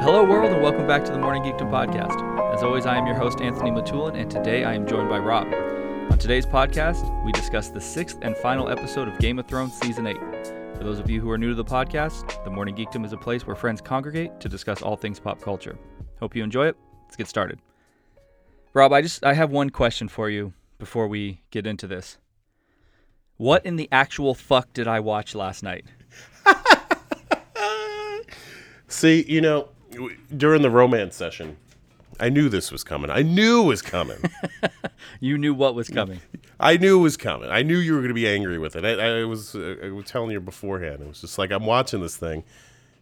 Hello, world, and welcome back to the Morning Geekdom podcast. As always, I am your host, Anthony Matulin, and today I am joined by Rob. On today's podcast, we discuss the sixth and final episode of Game of Thrones Season 8. For those of you who are new to the podcast, the Morning Geekdom is a place where friends congregate to discuss all things pop culture. Hope you enjoy it. Let's get started. Rob, I just I have one question for you before we get into this. What in the actual fuck did I watch last night? See, you know, during the romance session, I knew this was coming. I knew it was coming. You knew what was coming. I knew it was coming. I knew you were going to be angry with it. I, I was, uh, I was telling you beforehand. It was just like I'm watching this thing,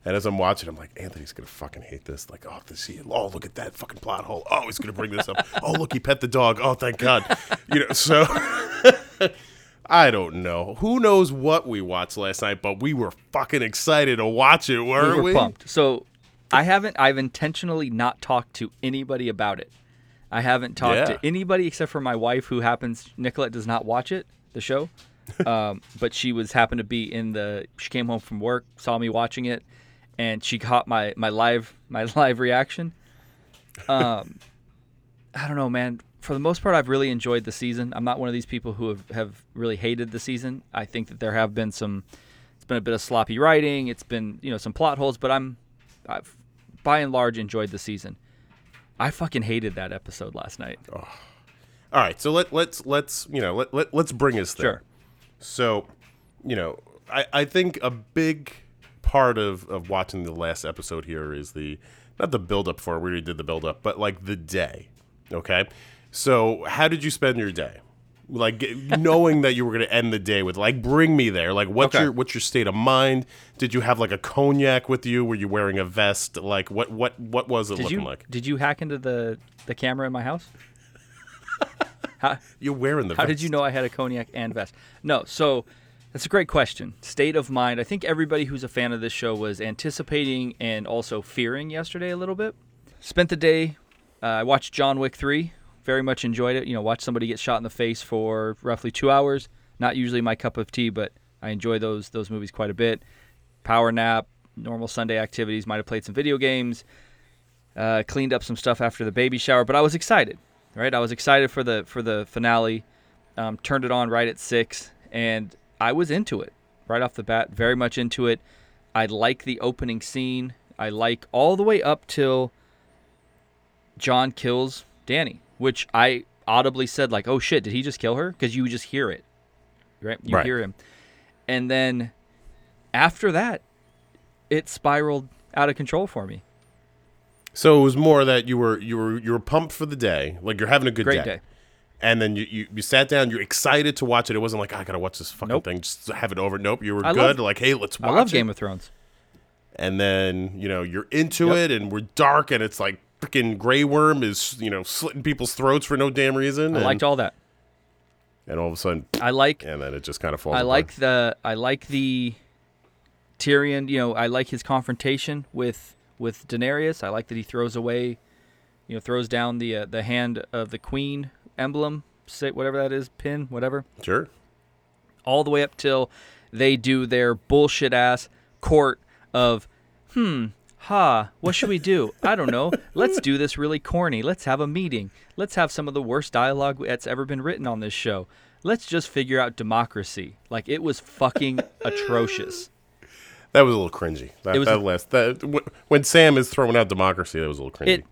and as I'm watching, I'm like, Anthony's to fucking hate this. Like, oh, this, he, oh, look at that fucking plot hole. Oh, he's to bring this up. oh, look, he pet the dog. Oh, thank God. You know, so. I don't know. Who knows what we watched last night, but we were fucking excited to watch it, we weren't were we? pumped. So I haven't. I've intentionally not talked to anybody about it. I haven't talked Yeah. to anybody except for my wife, who happens. Nicolette does not watch it, the show, um, but she was happened to be in the. She came home from work, saw me watching it, and she caught my my live my live reaction. Um, I don't know, man. For the most part, I've really enjoyed the season. I'm not one of these people who have, have really hated the season. I think that there have been some. It's been a bit of sloppy writing. It's been you know some plot holes, but I'm, I've by and large enjoyed the season. I fucking hated that episode last night. All right, so let let's let's you know let, let let's bring us there. Sure. So, you know, I I think a big part of of watching the last episode here is the not the build up for it, we already did the build up, but like the day. Okay, so how did you spend your day? Like knowing that you were going to end the day with like bring me there. Like what's Okay. your what's your state of mind? Did you have like a cognac with you? Were you wearing a vest? Like what what what was it Did looking you like? did you hack into the the camera in my house? how You're wearing the how vest. did you know I had a cognac and vest? No, so that's a great question. State of mind. I think everybody who's a fan of this show was anticipating and also fearing yesterday a little bit. Spent the day. Uh, I watched John Wick three. Very much enjoyed it. You know, watch somebody get shot in the face for roughly two hours. Not usually my cup of tea, but I enjoy those those movies quite a bit. Power nap, normal Sunday activities. Might have played some video games. Uh, cleaned up some stuff after the baby shower, but I was excited. Right, I was excited for the for the finale. Um, turned it on right at six, and I was into it right off the bat. Very much into it. I like the opening scene. I like all the way up till Jon kills Dany, which I audibly said like, "Oh shit, did he just kill her?" Because you just hear it, right? You Right. hear him, and then after that, it spiraled out of control for me. So it was more that you were you were you were pumped for the day, like you're having a good Great day. And then you, you you sat down, you're excited to watch it. It wasn't like "Ah, I gotta watch this fucking Nope. thing, just have it over. Nope, you were I good. love- like hey, let's watch I love it. Game of Thrones. and then you know you're into Yep. it, and we're dark, and it's like freaking Grey Worm is you know slitting people's throats for no damn reason. I and, liked all that. and all of a sudden, I like and then it just kind of falls. I apart. like the I like the Tyrion. You know, I like his confrontation with with Daenerys. I like that he throws away, you know, throws down the uh, the hand of the Queen emblem, say whatever that is, pin, whatever. sure. All the way up till they do their bullshit ass court of, hmm, ha, what should we do? I don't know. Let's do this really corny. Let's have a meeting. Let's have some of the worst dialogue that's ever been written on this show. Let's just figure out democracy. Like it was fucking atrocious. That was a little cringy. That, It was that a- last that when Sam is throwing out democracy, that was a little cringy. It,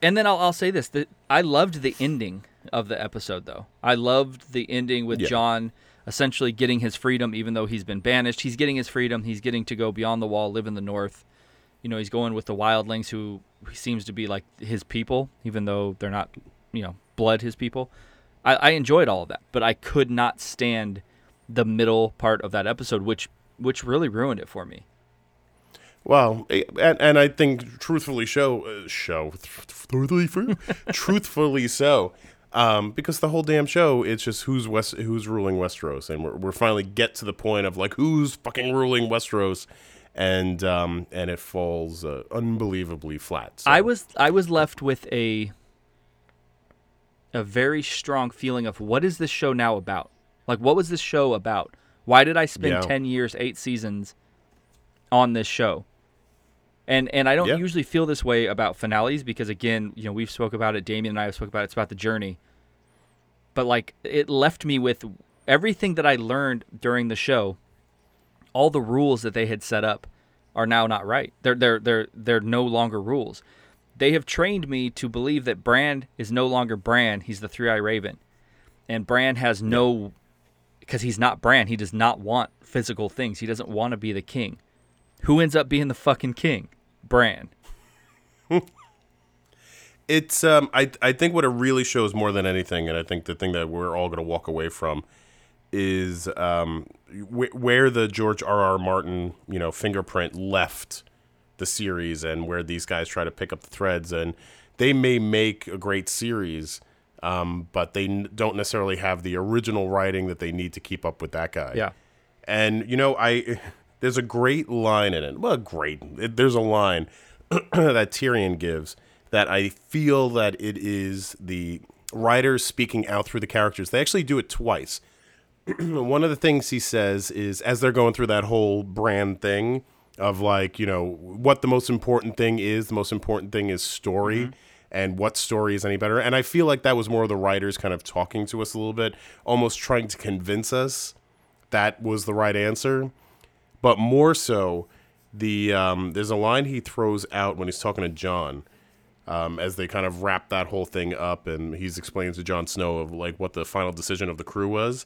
and then I'll, I'll say this: that I loved the ending of the episode, though. I loved the ending with Yeah. Jon essentially getting his freedom, even though he's been banished. He's getting his freedom. He's getting to go beyond the wall, live in the north. You know, he's going with the wildlings, who he seems to be like his people, even though they're not, you know, blood his people. I, I enjoyed all of that, but I could not stand the middle part of that episode, which which really ruined it for me. Well, and, and I think truthfully show uh, show truthfully truthfully so, um, because the whole damn show it's just who's West who's ruling Westeros, and we're, we're finally get to the point of like who's fucking ruling Westeros, and um, and it falls uh, unbelievably flat. So, I was I was left with a a very strong feeling of what is this show now about? Like what was this show about? Why did I spend Yeah. 10 years, 8 seasons on this show? And and I don't Yeah. usually feel this way about finales because again, you know, we've spoke about it, Damien and I have spoke about it, it's about the journey. But like it left me with everything that I learned during the show, all the rules that they had set up are now not right. They're they're they're they're no longer rules. They have trained me to believe that Bran is no longer Bran. He's the Three Eye Raven, and Bran has no, because he's not Bran. He does not want physical things. He doesn't want to be the king. Who ends up being the fucking king? Bran. it's um I I think what it really shows more than anything, and I think the thing that we're all going to walk away from is um wh- where the George R. R. Martin you know fingerprint left the series, and where these guys try to pick up the threads, and they may make a great series. Um, but they n- don't necessarily have the original writing that they need to keep up with that guy. Yeah. And you know, I there's a great line in it. Well, great. It, there's a line that Tyrion gives that I feel that it is the writers speaking out through the characters. They actually do it twice. One of the things he says is as they're going through that whole Bran thing of like, you know, what the most important thing is, the most important thing is story mm-hmm. and what story is any better. And I feel like that was more of the writers kind of talking to us a little bit, almost trying to convince us that was the right answer. But more so, the um, there's a line he throws out when he's talking to Jon, um, as they kind of wrap that whole thing up, and he's explaining to Jon Snow of like what the final decision of the crew was,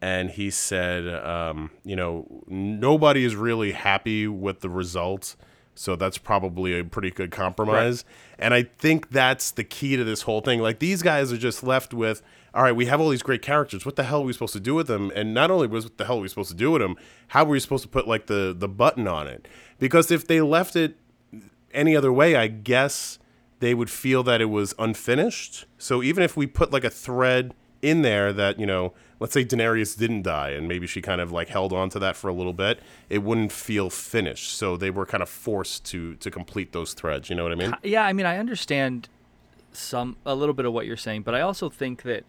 and he said, um, you know, nobody is really happy with the result. So that's probably a pretty good compromise. And I think that's the key to this whole thing. Like these guys are just left with, all right, we have all these great characters. What the hell are we supposed to do with them? And not only was what the hell are we supposed to do with them, how were we supposed to put like the the button on it? Because if they left it any other way, I guess they would feel that it was unfinished. So even if we put like a thread in there that, you know, let's say Daenerys didn't die and maybe she kind of like held on to that for a little bit, it wouldn't feel finished. So they were kind of forced to to complete those threads, you know what I mean? Yeah, I mean, I understand some a little bit of what you're saying, but I also think that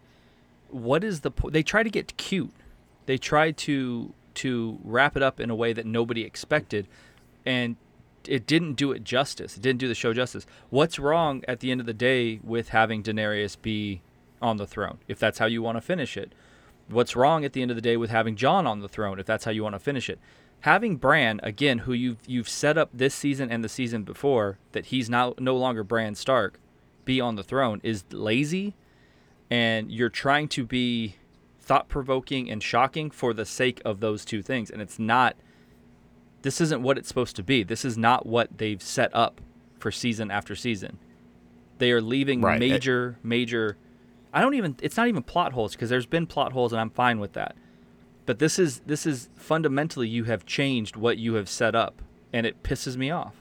what is the po- they try to get cute. They try to to wrap it up in a way that nobody expected and it didn't do it justice. It didn't do the show justice. What's wrong at the end of the day with having Daenerys be on the throne if that's how you want to finish it? What's wrong at the end of the day with having Jon on the throne if that's how you want to finish it? Having Bran again, who you've you've set up this season and the season before that he's now no longer Bran Stark, be on the throne is lazy, and you're trying to be thought provoking and shocking for the sake of those two things, and it's not. This isn't what it's supposed to be. This is not what they've set up for season after season. They are leaving Right. major, major. I don't even. It's not even plot holes because there's been plot holes, and I'm fine with that. But this is this is fundamentally you have changed what you have set up, and it pisses me off.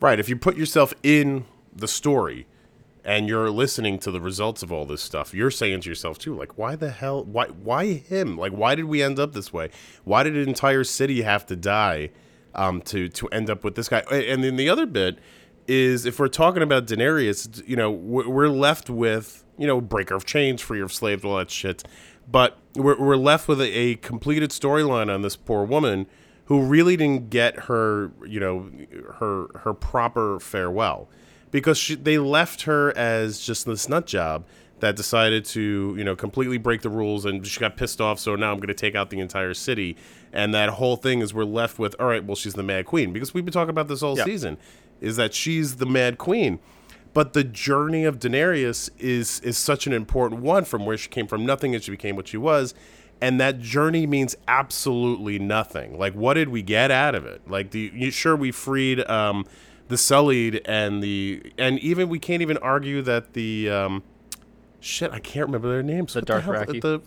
Right. If you put yourself in the story and you're listening to the results of all this stuff, you're saying to yourself too, like, why the hell why why him? Like why did we end up this way? Why did an entire city have to die um to to end up with this guy? And then the other bit is if we're talking about Daenerys, you know, we're left with, you know, breaker of chains, freer of slaves, all that shit. But we're, we're left with a, a completed storyline on this poor woman who really didn't get her, you know, her her proper farewell because she, they left her as just this nut job that decided to, you know, completely break the rules and she got pissed off. So now I'm going to take out the entire city, and that whole thing is we're left with, all right, well she's the Mad Queen because we've been talking about this all Yeah. season, is that she's the Mad Queen. But the journey of Daenerys is is such an important one from where she came from nothing and she became what she was. And that journey means absolutely nothing. Like, what did we get out of it? Like, the you, sure we freed um, the Sullied and the and even we can't even argue that the um, shit I can't remember their names. The What hell- Dothraki. The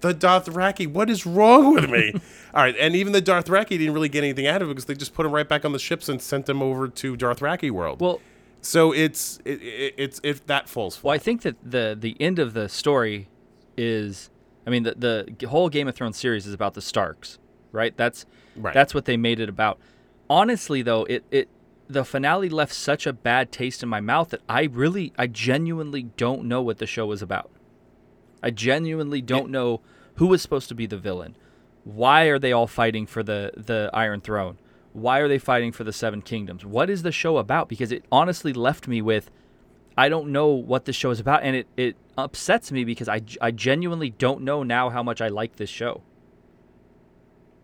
the Dothraki. What is wrong with me? All right, and even the Dothraki didn't really get anything out of it because they just put him right back on the ships and sent him over to Dothraki world. Well, So it's it, it, it's if that falls flat. Well, I think that the the end of the story is, I mean, the the whole Game of Thrones series is about the Starks, right? That's Right. that's what they made it about. honestly though, it it the finale left such a bad taste in my mouth that I really I genuinely don't know what the show was about. I genuinely don't know who was supposed to be the villain. Why are they all fighting for the the Iron Throne? Why are they fighting for the Seven Kingdoms? What is the show about? Because it honestly left me with I don't know what the show is about and it it upsets me because I I genuinely don't know now how much I like this show.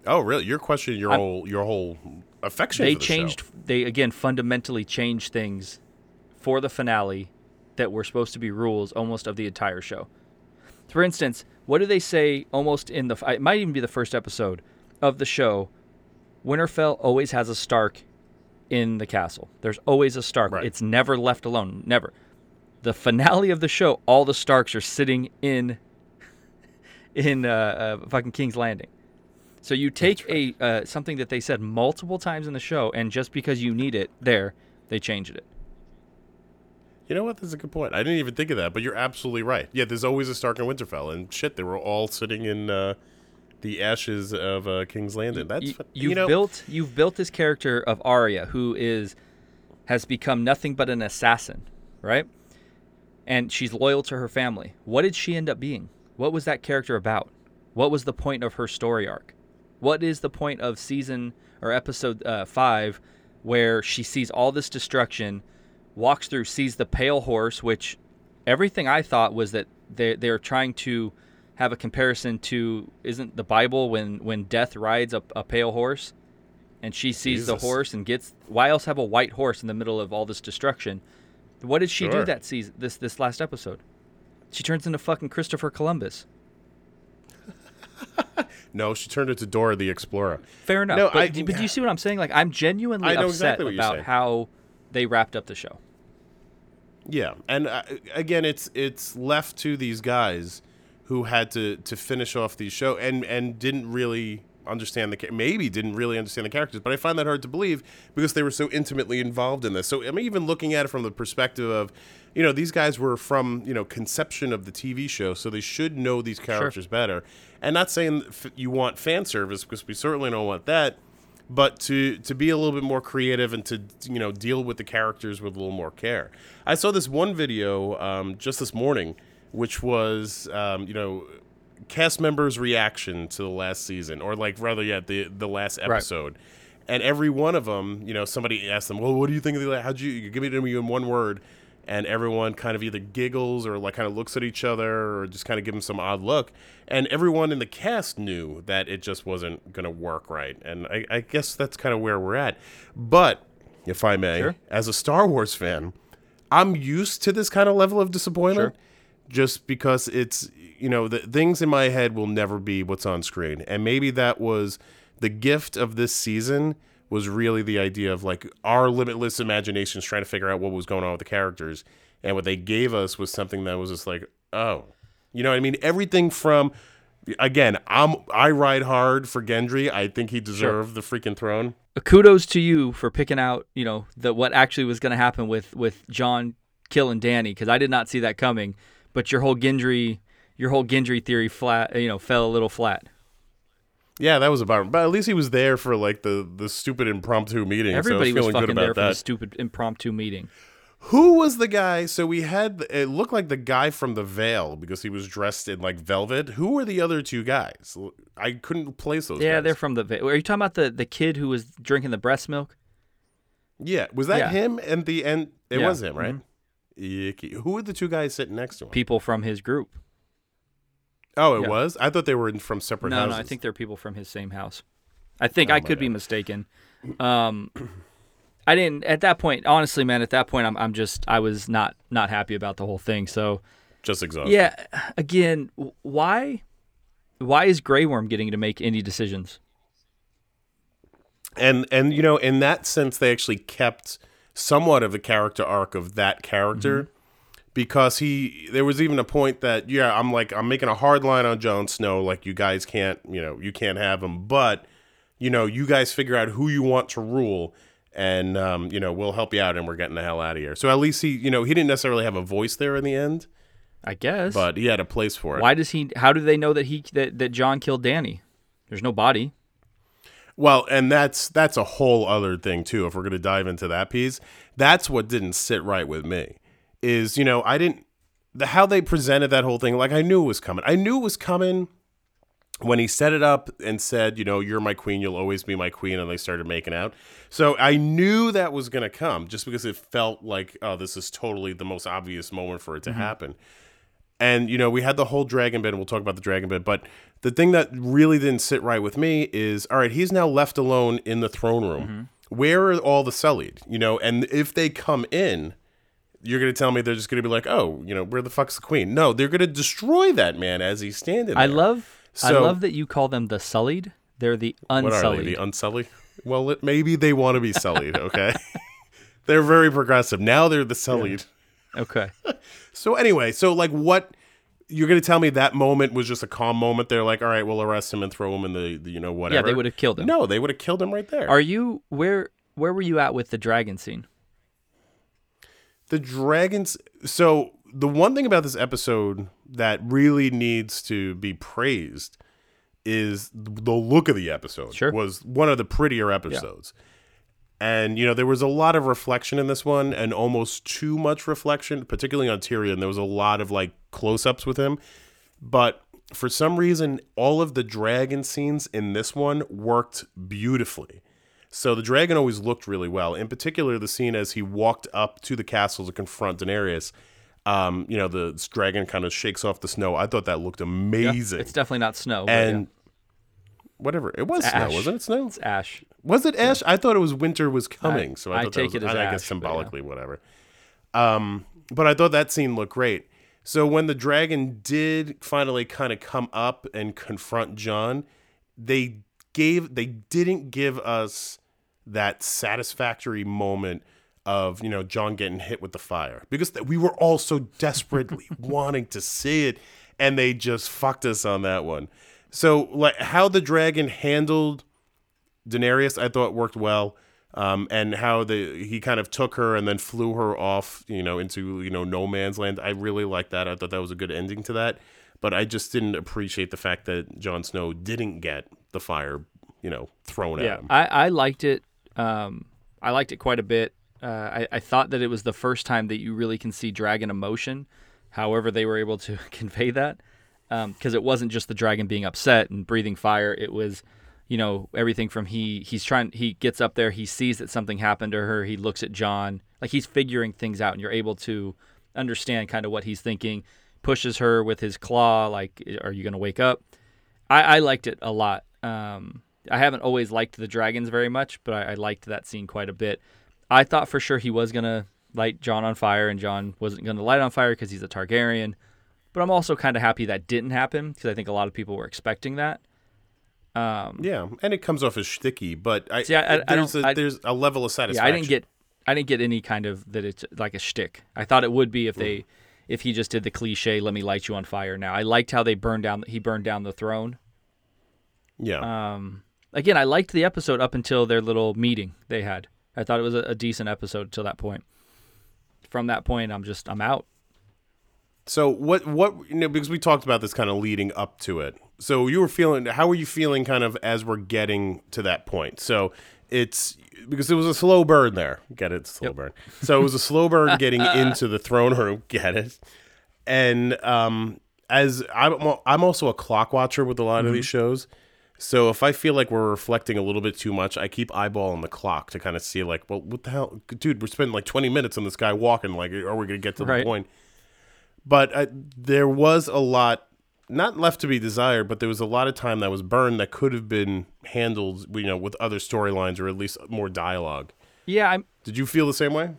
Oh, really? You're questioning your I'm- whole your whole affection. they the changed Show. they again fundamentally changed things for the finale that were supposed to be rules almost of the entire show for instance what do they say almost in the it might even be the first episode of the show winterfell always has a stark in the castle there's always a stark Right. it's never left alone never the finale of the show all the starks are sitting in in uh, uh, fucking king's landing so you take a uh, something that they said multiple times in the show, and just because you need it there, they changed it. You know what? That's a good point. I didn't even think of that, but you're absolutely right. Yeah, there's always a Stark and Winterfell, and shit, they were all sitting in uh, the ashes of uh, King's Landing. That's You, you've you know, built you've built this character of Arya, who is has become nothing but an assassin, right? And she's loyal to her family. What did she end up being? What was that character about? What was the point of her story arc? What is the point of season or episode uh, five, where she sees all this destruction, walks through, sees the pale horse, which everything I thought was that they they're trying to have a comparison to isn't the Bible when when death rides a, a pale horse, and she sees the horse and gets why else have a white horse in the middle of all this destruction? What did she do that season this this last episode? She turns into fucking Christopher Columbus. no, she turned into Dora the Explorer. Fair enough. No, but, I- but do you see what I'm saying? Like I'm genuinely upset exactly about how they wrapped up the show. Yeah, and uh, again, it's it's left to these guys who had to to finish off the show and and didn't really understand the maybe didn't really understand the characters, but I find that hard to believe because they were so intimately involved in this. So I'm even looking at it from the perspective of, you know, these guys were from you know conception of the TV show, so they should know these characters better. And not saying f- you want fan service because we certainly don't want that but to to be a little bit more creative and to you know deal with the characters with a little more care. I saw this one video um, just this morning, which was um, you know cast members' reaction to the last season, or like rather, yeah, the the last episode. And every one of them, you know, somebody asked them, "Well, what do you think of the? la- How'd you, you give it to me in one word?" And everyone kind of either giggles or like kind of looks at each other or just kind of give them some odd look. And everyone in the cast knew that it just wasn't going to work right. And I, I guess that's kind of where we're at. But if I may, Sure. as a Star Wars fan, I'm used to this kind of level of disappointment just because it's you know the things in my head will never be what's on screen and maybe that was the gift of this season was really the idea of like our limitless imaginations trying to figure out what was going on with the characters. And what they gave us was something that was just like oh you know what i mean? Everything from again i'm i ride hard for gendry. I think he deserved the freaking throne. Kudos to you for picking out you know the what actually was going to happen with with Jon killing Dany because I did not see that coming. But your whole Gendry your whole Gendry theory flat you know fell a little flat. Yeah that was about it. but at least he was there for like the the stupid impromptu meeting Everybody so was was fucking there for the stupid impromptu meeting. Who was the guy? So we had it looked like the guy from the Vale because he was dressed in like velvet. Who were the other two guys? I couldn't place those. Yeah, guys. they're from the. va- Are you talking about the the kid who was drinking the breast milk? yeah. Was that Yeah. him? And the end, it Yeah, was him, right? Mm-hmm. Icky. Who were the two guys sitting next to him? People from his group. Oh, it yeah. was. I thought they were in, from separate No, houses. no, I think they're people from his same house. I think Oh, I could be mistaken. Um, I didn't at that point. Honestly, man, at that point, I'm I'm just I was not not happy about the whole thing. So just exhausted. yeah, again, why why is Grey Worm getting to make any decisions? and and you know in that sense they actually kept somewhat of the character arc of that character Mm-hmm. Because he there was even a point that yeah i'm like i'm making a hard line on Jon snow like you guys can't you know you can't have him but you know you guys figure out who you want to rule and um, you know we'll help you out and we're getting the hell out of here so at least he you know he didn't necessarily have a voice there in the end I guess. but he had a place for it why does he? How do they know that he that that Jon killed Dany? There's no body. Well, and that's that's a whole other thing too. If we're gonna dive into that piece, that's what didn't sit right with me. Is you know I didn't the how they presented that whole thing. Like I knew it was coming. I knew it was coming when he set it up and said, you know, you're my queen, you'll always be my queen, and they started making out. So I knew that was gonna come just because it felt like, oh, this is totally the most obvious moment for it to mm-hmm. happen. And you know, we had the whole dragon bit, and we'll talk about the dragon bit. But the thing that really didn't sit right with me is, all right, he's now left alone in the throne room. Mm-hmm. Where are all the Sullied? You know, and if they come in, you're gonna tell me they're just gonna be like, oh, you know, where the fuck's the queen? No, they're gonna destroy that man as he's standing. I there. love I love that you call them the sullied. They're the What are unsullied. they? The unsullied? Well, it, maybe they want to be sullied. Okay, they're very progressive. Now they're the sullied. okay. So anyway, so like what you're gonna tell me that moment was just a calm moment? They're like, all right, we'll arrest him and throw him in the, the you know whatever. Yeah, they would have killed him. No, they would have killed him right there. Are you where where were you at with the dragon scene? The dragons. So the one thing about this episode that really needs to be praised is the look of the episode. Sure. was one of the prettier episodes. And you know there was a lot of reflection in this one, and almost too much reflection, particularly on Tyrion. There was a lot of like close-ups with him, but for some reason, all of the dragon scenes in this one worked beautifully. So the dragon always looked really well. In particular, the scene as he walked up to the castle to confront Daenerys. Um, you know, the dragon kind of shakes off the snow. I thought that looked amazing. It's definitely not snow. and yeah. whatever it was, snow ash. wasn't it? Snow? it's ash. Was it ash? I thought it was winter was coming. so I, I thought take was, it as I, I ash, guess but symbolically, whatever. Um, but I thought that scene looked great. So when the dragon did finally kind of come up and confront Jon, they gave they didn't give us that satisfactory moment of you know Jon getting hit with the fire because th- we were all so desperately wanting to see it, and they just fucked us on that one. So like how the dragon handled Daenerys, I thought worked well. Um, and how the he kind of took her and then flew her off, you know, into you know no man's land. I really liked that. I thought that was a good ending to that. But I just didn't appreciate the fact that Jon Snow didn't get the fire, you know, thrown at Yeah, him. I, I liked it. Um, I liked it quite a bit. Uh, I, I thought that it was the first time that you really can see dragon emotion. However, they were able to convey that because it wasn't just the dragon being upset and breathing fire. It was, you know, everything from he he's trying. He gets up there. He sees that something happened to her. He looks at Jon like he's figuring things out, and you're able to understand kind of what he's thinking. Pushes her with his claw, like, "Are you going to wake up?" I, I liked it a lot. Um, I haven't always liked the dragons very much, but I, I liked that scene quite a bit. I thought for sure he was gonna light Jon on fire, and Jon wasn't gonna light on fire because he's a Targaryen. But I'm also kind of happy that didn't happen because I think a lot of people were expecting that. Um, Yeah, and it comes off as shticky, but I, See, I- I- I there's don't- a, I- there's a level of yeah, satisfaction. I didn't get, I didn't get any kind of that it's like a shtick. I thought it would be if they, if he just did the cliche, "Let me light you on fire." Now I liked how they burned down. He burned down the throne. Yeah, Um, again, I liked the episode up until their little meeting they had. I thought it was a, a decent episode till that point. From that point, I'm just I'm out. So what what you know because we talked about this kind of leading up to it. So you were feeling how were you feeling kind of as we're getting to that point? So it's because it was a slow burn there. Get it? Slow burn. So it was a slow burn getting into the throne room. Get it? And um as I'm I'm also a clock watcher with a lot of these shows. So if I feel like we're reflecting a little bit too much, I keep eyeballing the clock to kind of see like, well, what the hell, dude? We're spending like 20 minutes on this guy walking. Like, are we gonna get to Right. the point? but uh, there was a lot not left to be desired but there was a lot of time that was burned that could have been handled you know with other storylines or at least more dialogue Yeah, I'm. did you feel the same way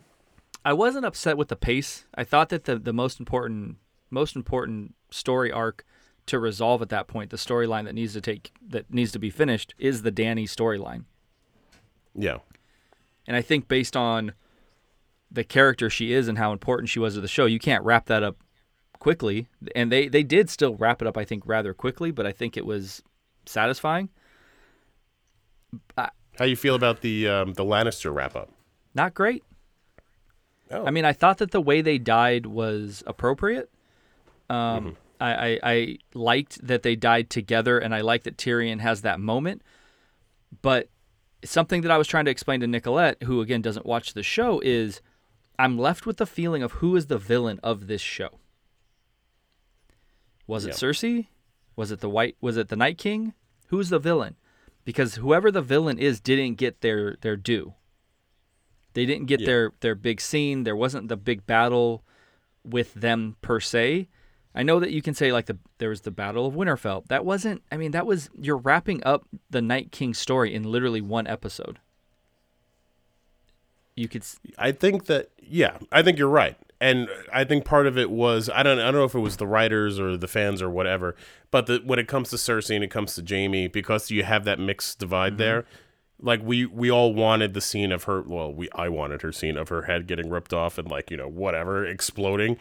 I wasn't upset with the pace. I thought that the the most important most important story arc to resolve at that point, the storyline that needs to take that needs to be finished, is the Dany storyline. yeah And I think based on the character she is and how important she was to the show, you can't wrap that up quickly. And they they did still wrap it up, I think, rather quickly, but I think it was satisfying. how you feel about the um, the lannister wrap up Not great. oh I mean, I thought that the way they died was appropriate. Um, I, I, I liked that they died together, and I like that Tyrion has that moment. But something that I was trying to explain to Nicolette, who again doesn't watch the show, is I'm left with the feeling of who is the villain of this show. Was it. Cersei? Was it the White? Was it the Night King? Who's the villain? Because whoever the villain is didn't get their their due. They didn't get Yeah. their their big scene. There wasn't the big battle with them per se. I know that you can say like the there was the Battle of Winterfell. That wasn't. I mean, that was you're wrapping up the Night King story in literally one episode. You could. I think that yeah, I think you're right. And I think part of it was I don't I don't know if it was the writers or the fans or whatever, but the, when it comes to Cersei and it comes to Jaime, because you have that mixed divide mm-hmm. there, like we we all wanted the scene of her. Well, we I wanted her scene of her head getting ripped off and like you know whatever exploding.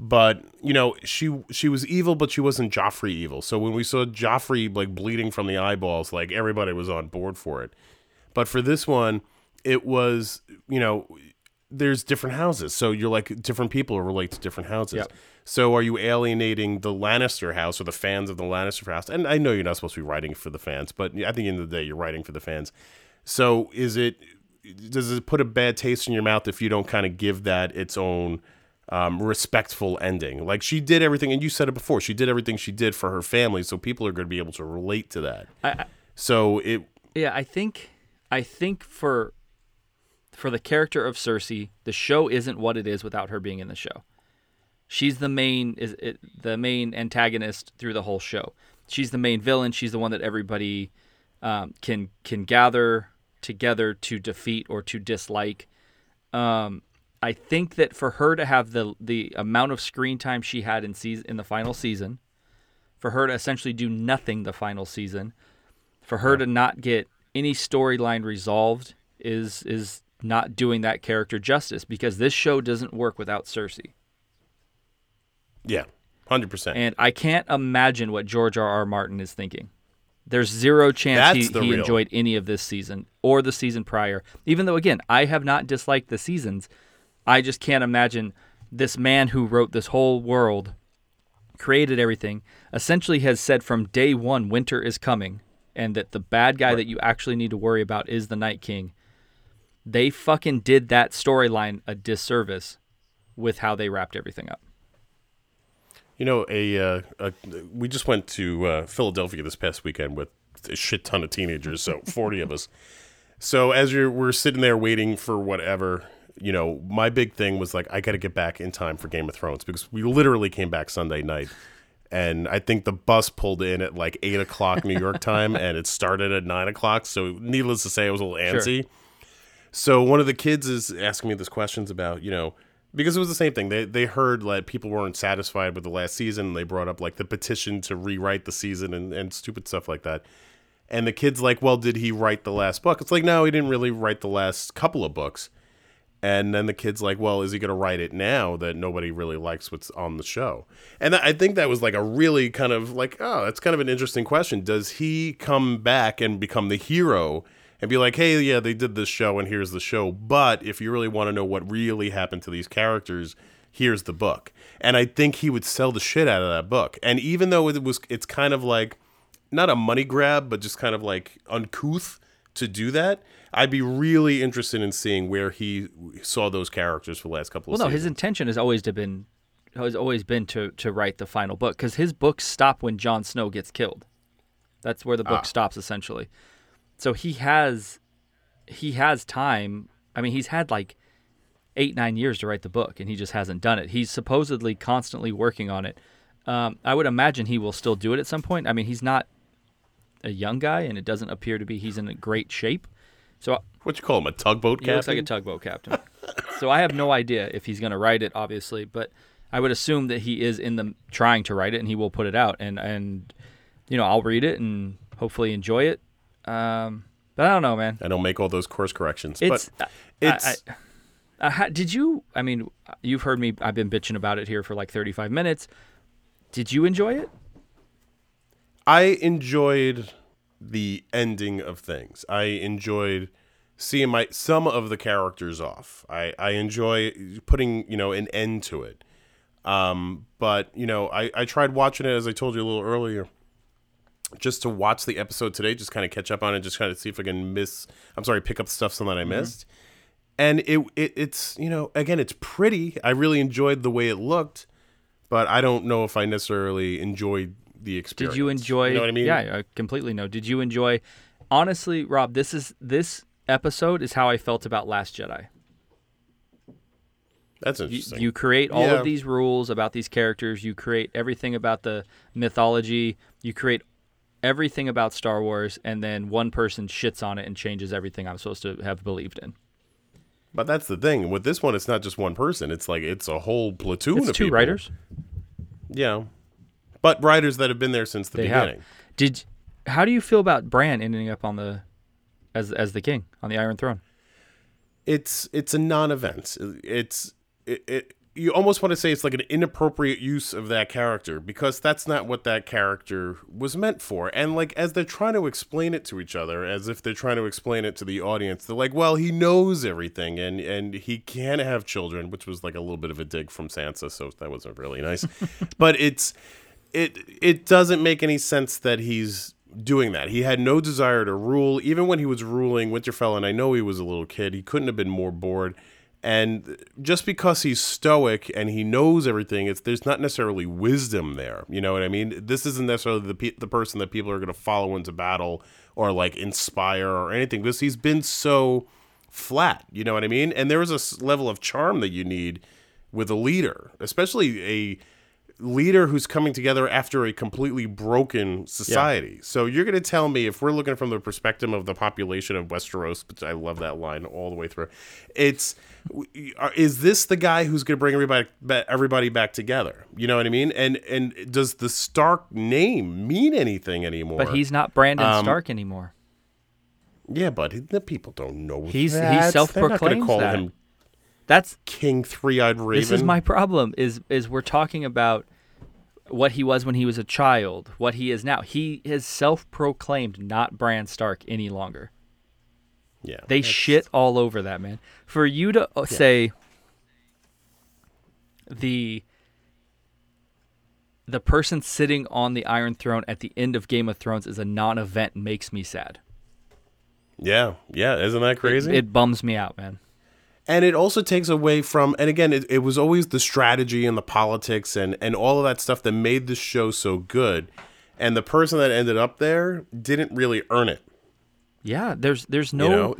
But you know she she was evil, but she wasn't Joffrey evil. So when we saw Joffrey like bleeding from the eyeballs, like everybody was on board for it. But for this one, it was you know there's different houses, so you're like different people relate to different houses. Yep. So are you alienating the Lannister house or the fans of the Lannister house? And I know you're not supposed to be writing for the fans, but at the end of the day, you're writing for the fans. So is it does it put a bad taste in your mouth if you don't kind of give that its own um, respectful ending? Like she did everything, and you said it before. She did everything she did for her family, so people are going to be able to relate to that. I, I, So it yeah, I think I think for for the character of Cersei, the show isn't what it is without her being in the show. She's the main is it, the main antagonist through the whole show. She's the main villain. She's the one that everybody um, can can gather together to defeat or to dislike. Um, I think that for her to have the the amount of screen time she had in season in the final season, for her to essentially do nothing the final season, for her to not get any storyline resolved is is not doing that character justice because this show doesn't work without Cersei. yeah, hundred percent. And I can't imagine what George R. R. Martin is thinking. There's zero chance he, That's he real- enjoyed any of this season or the season prior. Even though, again, I have not disliked the seasons, I just can't imagine this man who wrote this whole world, created everything, essentially has said from day one, winter is coming, and that the bad guy that you actually need to worry about is the Night King. They fucking did that storyline a disservice with how they wrapped everything up. You know, a, uh, a we just went to uh, Philadelphia this past weekend with a shit ton of teenagers, so forty of us. So as you're we're sitting there waiting for whatever, you know, my big thing was like I got to get back in time for Game of Thrones because we literally came back Sunday night, and I think the bus pulled in at like eight o'clock New York time, and it started at nine o'clock. So needless to say, I was a little antsy. So one of the kids is asking me this questions about, you know, because it was the same thing. They they heard like people weren't satisfied with the last season. And they brought up like the petition to rewrite the season and, and stupid stuff like that. And the kid's like, well, did he write the last book? It's like, no, he didn't really write the last couple of books. And then the kid's like, well, is he going to write it now that nobody really likes what's on the show? And I think that was like a really kind of like, oh, that's kind of an interesting question. Does he come back and become the hero and be like, hey, yeah, they did this show and here's the show. But if you really want to know what really happened to these characters, here's the book. And I think he would sell the shit out of that book. And even though it was, it's kind of like, not a money grab, but just kind of like uncouth to do that. I'd be really interested in seeing where he saw those characters for the last couple of Well, no, his intention has always been has always been to to write the final book because his books stop when Jon Snow gets killed. That's where the book Ah. stops essentially. So he has he has time. I mean, he's had like eight nine years to write the book, and he just hasn't done it. He's supposedly constantly working on it. Um, I would imagine he will still do it at some point. I mean, he's not a young guy, and it doesn't appear to be he's in great shape. So what you call him, a tugboat he captain? looks like a tugboat captain. so I have no idea if he's going to write it, obviously, but I would assume that he is in the trying to write it, and he will put it out, and and you know I'll read it and hopefully enjoy it. Um, but I don't know, man. I don't make all those course corrections. It's but it's I, I, uh, ha- did you? I mean, you've heard me. I've been bitching about it here for like 35 minutes. Did you enjoy it? I enjoyed the ending of things. I enjoyed seeing my some of the characters off. I, I enjoy putting, you know, an end to it. Um, but, you know, I, I tried watching it as I told you a little earlier. just to watch the episode today, just kind of catch up on it, just kind of see if I can miss. I'm sorry, pick up stuff some that I missed. And it, it it's you know again it's pretty. I really enjoyed the way it looked, but I don't know if I necessarily enjoyed the experience. Did you enjoy? You know what I mean? Yeah, I completely know. Did you enjoy? Honestly, Rob, this is this episode is how I felt about Last Jedi. That's You, interesting. you create all Yeah. of these rules about these characters. You create everything about the mythology. You create everything about Star Wars, and then one person shits on it and changes everything I'm supposed to have believed in. but that's the thing with this one. It's not just one person. It's like it's a whole platoon It's of two people. writers. Yeah, but writers that have been there since the They beginning. have. Did how do you feel about Bran ending up on the as as the king on the Iron Throne? it's it's a non-event. It's it, it you almost want to say it's like an inappropriate use of that character because that's not what that character was meant for. And like as they're trying to explain it to each other, as if they're trying to explain it to the audience, they're like, "Well, he knows everything and and he can have children," which was like a little bit of a dig from Sansa, so that wasn't really nice. but it's it it doesn't make any sense that he's doing that. He had no desire to rule. Even when he was ruling Winterfell, and I know he was a little kid, he couldn't have been more bored. And just because he's stoic and he knows everything, it's there's not necessarily wisdom there. You know what I mean? This isn't necessarily the pe- the person that people are going to follow into battle or like inspire or anything because he's been so flat. You know what I mean? And there is a level of charm that you need with a leader, especially a leader who's coming together after a completely broken society. So you're going to tell me if we're looking from the perspective of the population of Westeros, which I love that line all the way through. It's is this the guy who's going to bring everybody everybody back together? You know what I mean? And and does the Stark name mean anything anymore? But he's not Brandon Um, Stark anymore. yeah, but the people don't know. He's- he that. Gonna self-proclaims call that. him That's King Three Eyed Raven. this is my problem. Is is we're talking about what he was when he was a child, what he is now. He is self-proclaimed not Bran Stark any longer. yeah. They that's- shit all over that man. For you to uh, say the the person sitting on the Iron Throne at the end of Game of Thrones is a non-event makes me sad. Yeah, yeah. Isn't that It- crazy? It, bums me out, man. And it also takes away from and again it, it was always the strategy and the politics and and all of that stuff that made the show so good and the person that ended up there didn't really earn it Yeah, there's there's no you know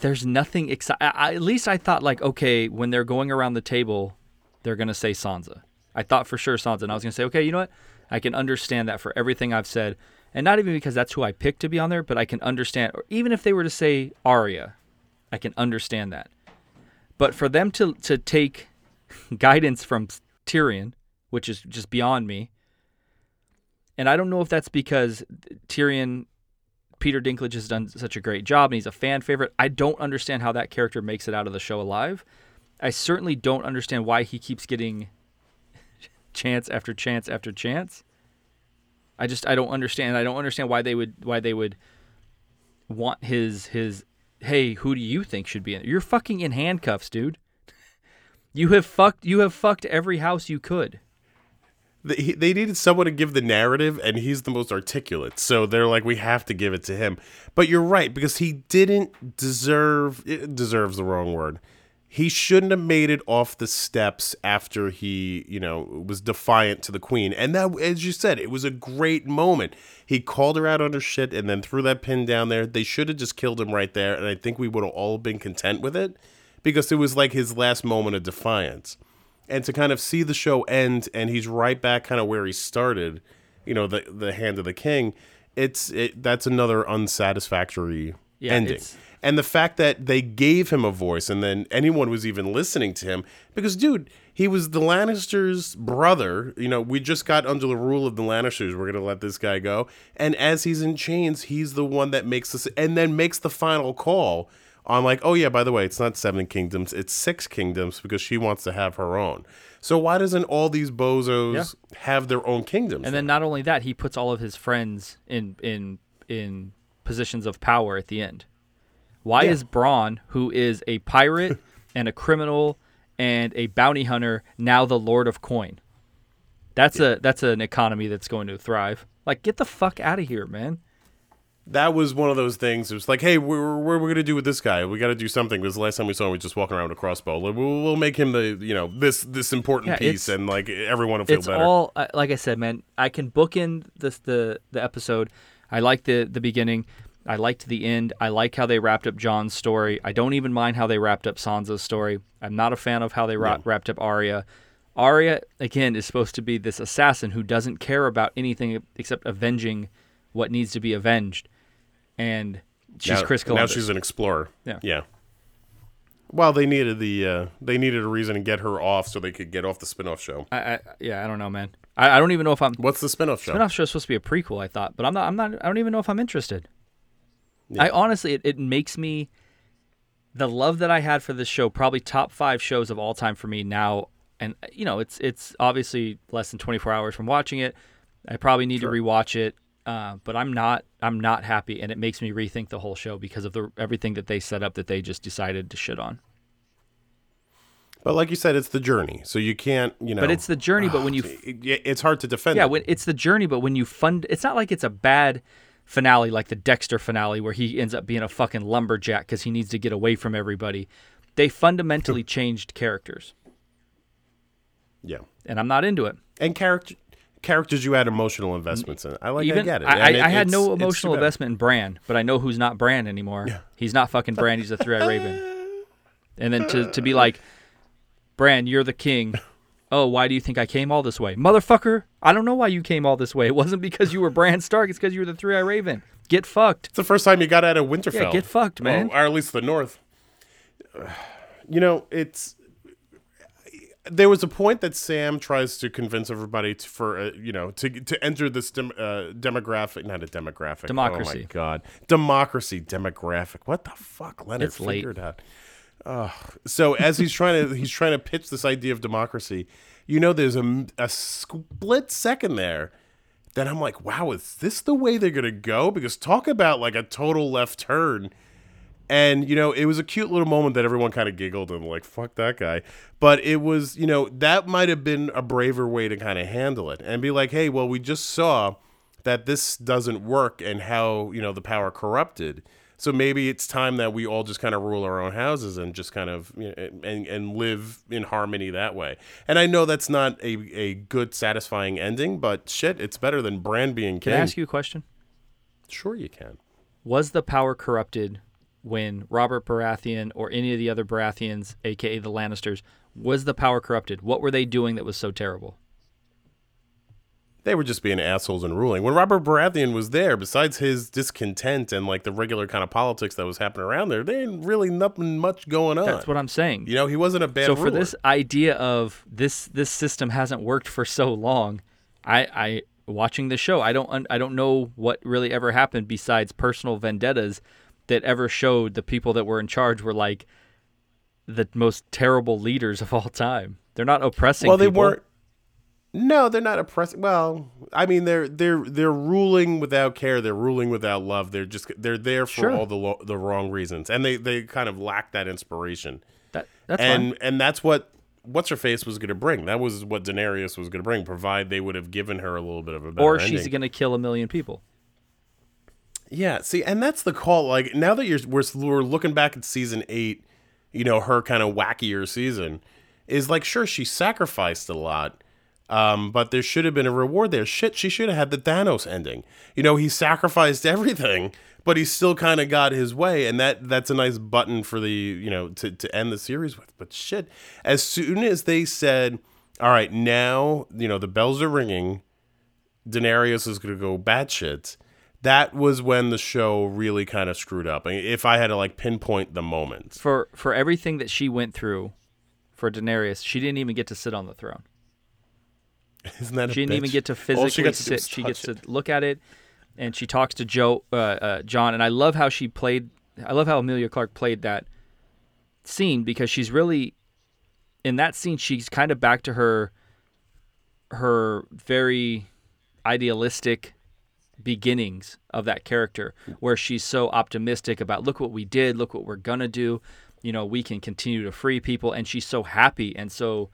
there's nothing exciting. At least I thought like, okay, when they're going around the table, they're gonna say Sansa. I thought for sure Sansa, and I was gonna say, okay, you know what? I can understand that for everything I've said, and not even because that's who I picked to be on there, but I can understand. Or even if they were to say Arya, I can understand that. But for them to to take guidance from Tyrion, which is just beyond me, and I don't know if that's because Tyrion Peter Dinklage has done such a great job and he's a fan favorite. I don't understand how that character makes it out of the show alive. I certainly don't understand why he keeps getting chance after chance after chance. I just I don't understand. I don't understand why they would why they would want his his hey, who do you think should be in? You're fucking in handcuffs, dude. You have fucked you have fucked every house you could. they, they needed someone to give the narrative and he's the most articulate so they're like we have to give it to him but you're right because he didn't deserve it deserves the wrong word he shouldn't have made it off the steps after he you know was defiant to the queen. And that as you said it was a great moment. He called her out on her shit and then threw that pin down there. They should have just killed him right there and i think we would have all been content with it because it was like his last moment of defiance. And to kind of see the show end and he's right back kind of where he started you know the the hand of the king it's it that's another unsatisfactory Yeah, ending. it's- and the fact that they gave him a voice and then anyone was even listening to him because dude he was the lannisters brother you know we just got under the rule of the lannisters we're gonna let this guy go and as he's in chains he's the one that makes this and then makes the final call on like, oh yeah, by the way, it's not seven kingdoms, it's six kingdoms because she wants to have her own. So why doesn't all these bozos have their own kingdoms? And then not only that, he puts all of his friends in in in positions of power at the end. Why Yeah. is Bronn, who is a pirate and a criminal and a bounty hunter, now the Lord of Coin? That's a that's an economy that's going to thrive. Like, get the fuck out of here, man. that was one of those things. It was like, hey, we're, what are we gonna do with this guy? We got to do something because the last time we saw him, was just walking around with a crossbow. Like, We'll, we'll make him the you know this this important Yeah, piece, and like everyone will feel it's better. all uh, like I said, man. I can book in this the the episode. I like the the beginning. I liked the end. I like how they wrapped up Jon's story. I don't even mind how they wrapped up Sansa's story. I'm not a fan of how they wra- wrapped up Arya. Arya again is supposed to be this assassin who doesn't care about anything except avenging what needs to be avenged, and she's now, Chris Now she's an explorer. Yeah. yeah. Well, they needed the uh, they needed a reason to get her off so they could get off the spin-off show. I, I, yeah, I don't know, man. I, I don't even know if I'm. What's the spin-off show? Spinoff show is supposed to be a prequel, I thought, but I'm not. I'm not. I don't even know if I'm interested. I honestly, it, it makes me the love that I had for this show, probably top five shows of all time for me now. And you know, it's it's obviously less than 24 hours from watching it. I probably need to rewatch it, uh, but I'm not. I'm not happy, and it makes me rethink the whole show because of the everything that they set up that they just decided to shit on. But like you said, it's the journey, so you can't you know. But it's the journey. But when you it- it- it's hard to defend. Yeah, it. when it's the journey, but when you fund, it's not like it's a bad finale like the Dexter finale where he ends up being a fucking lumberjack because he needs to get away from everybody. They fundamentally changed characters, yeah, and I'm not into it. and character characters you had emotional investments in. I like. I get it. I, I, it- I had no emotional investment in Bran, but I know who's not Bran anymore. He's not fucking Bran. He's a three-eyed raven. And then to to be like, Bran, you're the king. Oh, why do you think I came all this way, motherfucker? I don't know why you came all this way. It wasn't because you were Bran Stark. It's because you were the three-eyed raven. Get fucked. It's the first time you got out of Winterfell. Yeah, get fucked, man. Well, or at least the North. You know, it's there was a point that Sam tries to convince everybody to, for uh, you know to to enter this dem, uh, demographic, not a demographic. Oh Democracy. my god, democracy demographic. What the fuck, Leonard? It's late. Figure out. Ugh. so as he's trying to he's trying to pitch this idea of democracy, you know, there's a, a split second there that I'm like, wow, is this the way they're gonna go? Because talk about like a total left turn. And you know, it was a cute little moment that everyone kind of giggled and like, fuck that guy. But it was, you know, that might have been a braver way to kind of handle it and be like, hey, well, we just saw that this doesn't work and how, you know, the power corrupted. So maybe it's time that we all just kind of rule our own houses and just kind of you know, and and live in harmony that way. And I know that's not a, a good satisfying ending, but shit, it's better than Bran being king. Can I ask you a question? Sure, you can. Was the power corrupted when Robert Baratheon or any of the other Baratheons, aka the Lannisters, was the power corrupted? What were they doing that was so terrible? They were just being assholes and ruling. When Robert Baratheon was there, besides his discontent and like the regular kind of politics that was happening around there, there ain't really nothing much going on. That's what I'm saying. you know, he wasn't a bad so for this idea of this this system hasn't worked for so long, I I watching the show, I don't I don't know what really ever happened besides personal vendettas that ever showed the people that were in charge were like the most terrible leaders of all time. They're not oppressing well, they people. weren't. No, they're not oppressing. Well, I mean, they're they're they're ruling without care. They're ruling without love. They're just they're there for Sure. all the lo- the wrong reasons, and they they kind of lack that inspiration. That, that's and fine. and that's what what's her face was going to bring. That was what Daenerys was going to bring. Provide they would have given her a little bit of a better Or she's going to kill a million people. Yeah, see, and that's the call. Like now that you're we're, we're looking back at season eight, you know, her kind of wackier season is like sure she sacrificed a lot, um, but there should have been a reward there. Shit, she should have had the Thanos ending. You know, he sacrificed everything, but he still kind of got his way, and that that's a nice button for the you know to to end the series with. But shit, as soon as they said, all right, now you know the bells are ringing. Daenerys is going to go batshit. That was when the show really kind of screwed up. If I had to like pinpoint the moment, For for everything that she went through for Daenerys, she didn't even get to sit on the throne. isn't that a She didn't even get to All physically she got to sit. She gets it. to look at it, and she talks to Joe, uh, uh, Jon, and I love how she played. I love how Emilia Clarke played that scene because she's really in that scene. She's kind of back to her her very idealistic beginnings of that character where she's so optimistic about look what we did look what we're gonna do you know we can continue to free people and she's so happy and so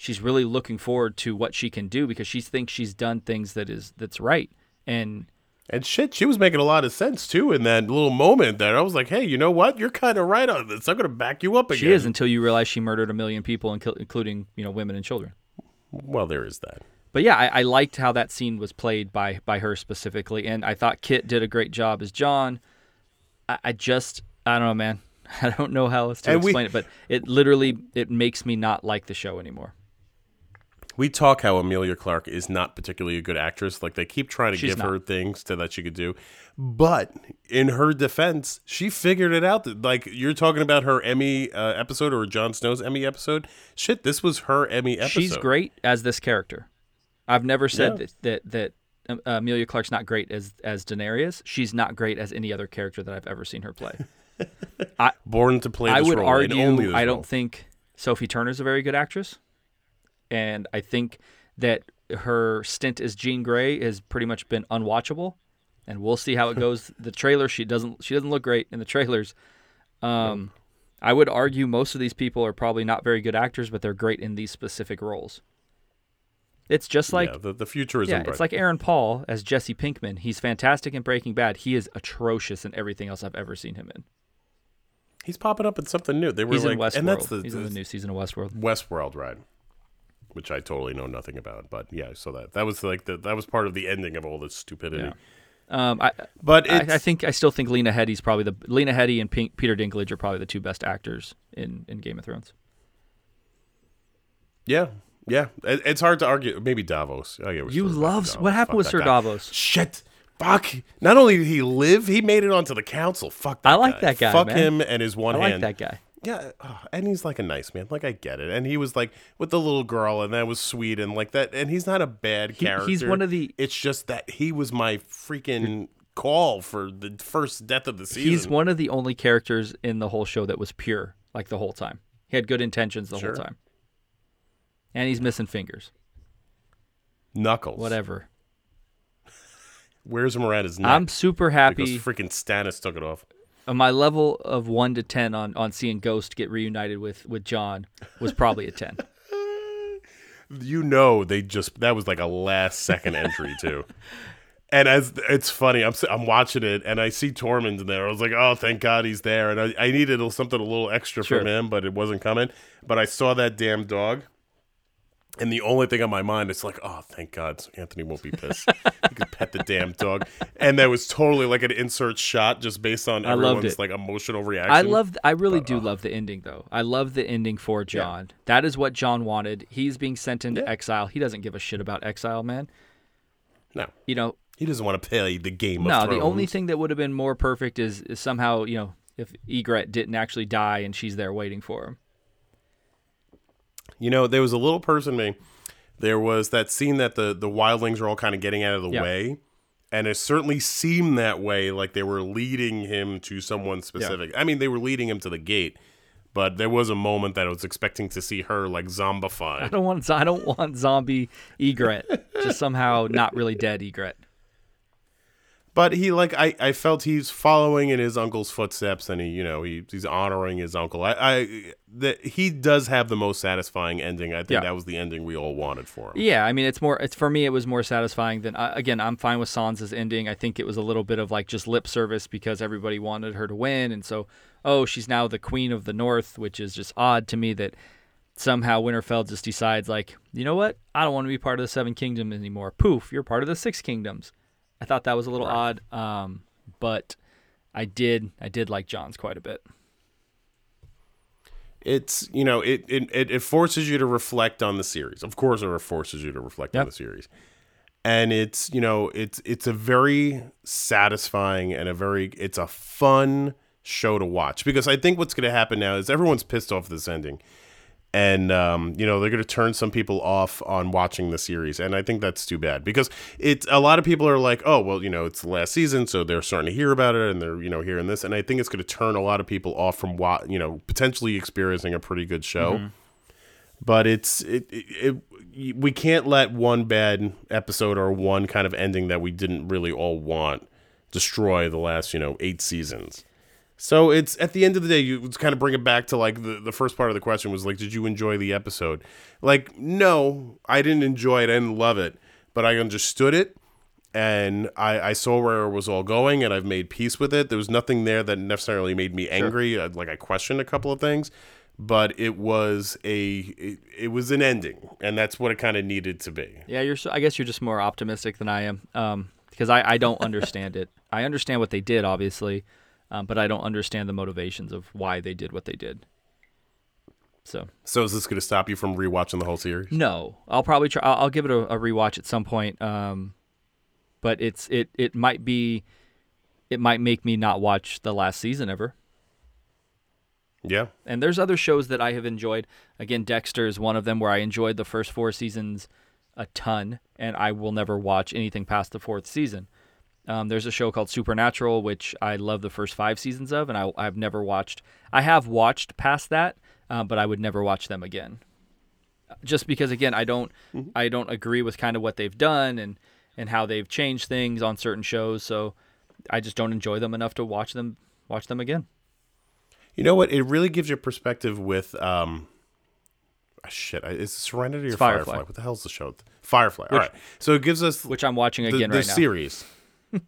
she's really looking forward to what she can do because she thinks she's done things that is that's right and And shit, she was making a lot of sense too in that little moment there. I was like, hey, you know what? You're kind of right on this. I'm going to back you up again. she is until you realize she murdered a million people, including you know women and children. Well, there is that. But yeah, I, I liked how that scene was played by by her specifically, and I thought Kit did a great job as Jon. I, I just I don't know, man. I don't know how else to And we- explain it, but it literally it makes me not like the show anymore. We talk how Emilia Clarke is not particularly a good actress. Like they keep trying to She's give not. her things to, that she could do, but in her defense, she figured it out. That, like you're talking about her Emmy uh, episode or Jon Snow's Emmy episode. Shit, this was her Emmy episode. She's great as this character. I've never said Yeah. that that that um, Emilia Clarke's not great as as Daenerys. She's not great as any other character that I've ever seen her play. born to play. I would role, and only argue I don't role. think Sophie Turner's a very good actress, and I think that her stint as Jean Grey has pretty much been unwatchable, and we'll see how it goes. the trailer she doesn't she doesn't look great in the trailers. Um, I would argue most of these people are probably not very good actors, but they're great in these specific roles. It's just like yeah, the, the future is yeah, it's like Aaron Paul as Jesse Pinkman. He's fantastic in Breaking Bad. He is atrocious in everything else I've ever seen him in. he's popping up in something new. They were He's like, in Westworld. and that's the, He's in the new season of Westworld. Westworld ride, which I totally know nothing about. But yeah, so that that was like the that was part of the ending of all this stupidity. Yeah. Um, I, But I, I think I still think Lena Headey's probably the Lena Headey and Pink, Peter Dinklage are probably the two best actors in, in Game of Thrones. yeah, yeah, it, it's hard to argue. Maybe Davos. Oh, yeah, we You still talk love what happened Fuck with Sir guy. Davos? Shit. Fuck. Not only did he live, he made it onto the council. Fuck that I like guy. that guy, Fuck man. him and his one I like hand. that guy. Yeah, oh, and he's like a nice man. Like I get it. And he was like with the little girl, and that was sweet, and like that. And he's not a bad He- character. he's one of the- It's just that he was my freaking call for the first death of the season. He's one of the only characters in the whole show that was pure, like the whole time. He had good intentions the Sure. whole time. And he's missing fingers. Knuckles. Whatever. Where's around neck? I'm super happy because freaking Stannis took it off. Uh, my level of one to ten on, on seeing Ghost get reunited with, with Jon was probably a ten. You know, they just that was like a last second entry too. And as it's funny, I'm I'm watching it and I see Tormund in there. I was like, oh, thank God he's there. And I, I needed something a little extra Sure. from him, but it wasn't coming. But I saw that damn dog, and the only thing on my mind is like, oh, thank God Anthony won't be pissed. he could pet the damn dog. And that was totally like an insert shot, just based on I everyone's like emotional reaction. I love. I really But, do uh, love the ending, though. I love the ending for Jon. That is what Jon wanted. He's being sent into Yeah. exile. He doesn't give a shit about exile, man. no. You know, He doesn't want to play the game. no. of The only thing that would have been more perfect is, is somehow, you know, if Ygritte didn't actually die and she's there waiting for him. You know, there was a little person me. There was that scene that the the wildlings are all kind of getting out of the Yeah. way, and it certainly seemed that way, like they were leading him to someone specific. I mean, they were leading him to the gate, but there was a moment that I was expecting to see her like I zombified. don't want. I don't want zombie Ygritte. just somehow not really dead Ygritte. But he like I, I felt he's following in his uncle's footsteps, and he you know he he's honoring his uncle. I I that he does have the most satisfying ending. I think Yeah. that was the ending we all wanted for him. Yeah, I mean, it's more. It's for me. It was more satisfying than. Uh, again, I'm fine with Sansa's ending. I think it was a little bit of like just lip service because everybody wanted her to win, and so oh, she's now the queen of the North, which is just odd to me that somehow Winterfell just decides like, you know what, I don't want to be part of the Seven Kingdoms anymore. Poof, you're part of the Six Kingdoms. I thought that was a little odd, um, but I did. I did like Jon's quite a bit. it's you know it, it it forces you to reflect on the series. Of course it forces you to reflect on the series. And it's you know it's it's a very satisfying and a very it's a fun show to watch. Because i think what's going to happen now is everyone's pissed off this ending and um, you know they're going to turn some people off on watching the series and i think that's too bad because it's a lot of people are like oh well you know it's the last season so they're starting to hear about it and they're you know hearing this and i think it's going to turn a lot of people off from what you know potentially experiencing a pretty good show. But it's it, it, it we can't let one bad episode or one kind of ending that we didn't really all want destroy the last you know eight seasons so it's at the end of the day, you kind of bring it back to like the, the first part of the question was like, did you enjoy the episode? Like, no, I didn't enjoy it. I didn't love it, but I understood it. and I, I saw where it was all going, and I've made peace with it. There was nothing there that necessarily made me angry. Uh, Like I questioned a couple of things, but it was a it, it was an ending, and that's what it kind of needed to be. Yeah, you're. So, I guess you're just more optimistic than I am, um, because I, I don't understand it. I understand what they did, obviously, um, but I don't understand the motivations of why they did what they did. So So is this going to stop you from rewatching the whole series? no, I'll probably try. I'll, I'll give it a, a rewatch at some point. Um, but it's it it might be, it might make me not watch the last season ever. Yeah. And there's other shows that I have enjoyed. Again, Dexter is one of them where I enjoyed the first four seasons a ton, and I will never watch anything past the fourth season. Um, there's a show called Supernatural, which I love the first five seasons of, and I, I've never watched. I have watched past that, uh, but I would never watch them again. Just because, again, I don't, I don't agree with kind of what they've done and and how they've changed things on certain shows. So I just don't enjoy them enough to watch them watch them again. You know what? It really gives you perspective with um, ah, shit. Is it Serenity or Firefly. Firefly? What the hell's the show? Firefly. All right. So it gives us Which I'm watching the, again the right now. series.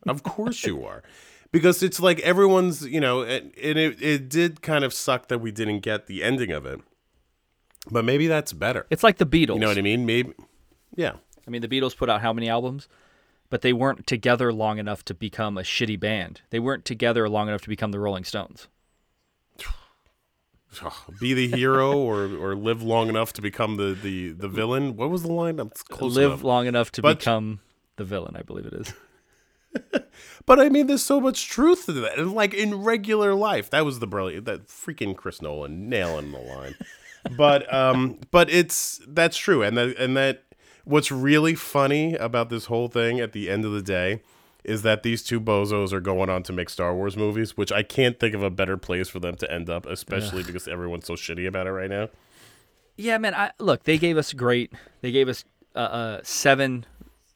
Of course you are, because it's like everyone's. You know, and, and it it did kind of suck that we didn't get the ending of it, but maybe that's better. It's like the Beatles. You know what I mean? Maybe. Yeah. I mean, the Beatles put out how many albums? But they weren't together long enough to become a shitty band. They weren't together long enough to become the Rolling Stones. Be the hero or or live long enough to become the the the villain. What was the line? I'm close Live enough. long enough to But- become the villain, I believe it is. But I mean, there's so much truth to that. And like in regular life, that was the brilliant, that freaking Chris Nolan nailing the line. but um, but it's that's true, and that and that what's really funny about this whole thing at the end of the day is that these two bozos are going on to make Star Wars movies, which I can't think of a better place for them to end up, especially because everyone's so shitty about it right now. Yeah, man. I, look, they gave us great. They gave us uh, uh, seven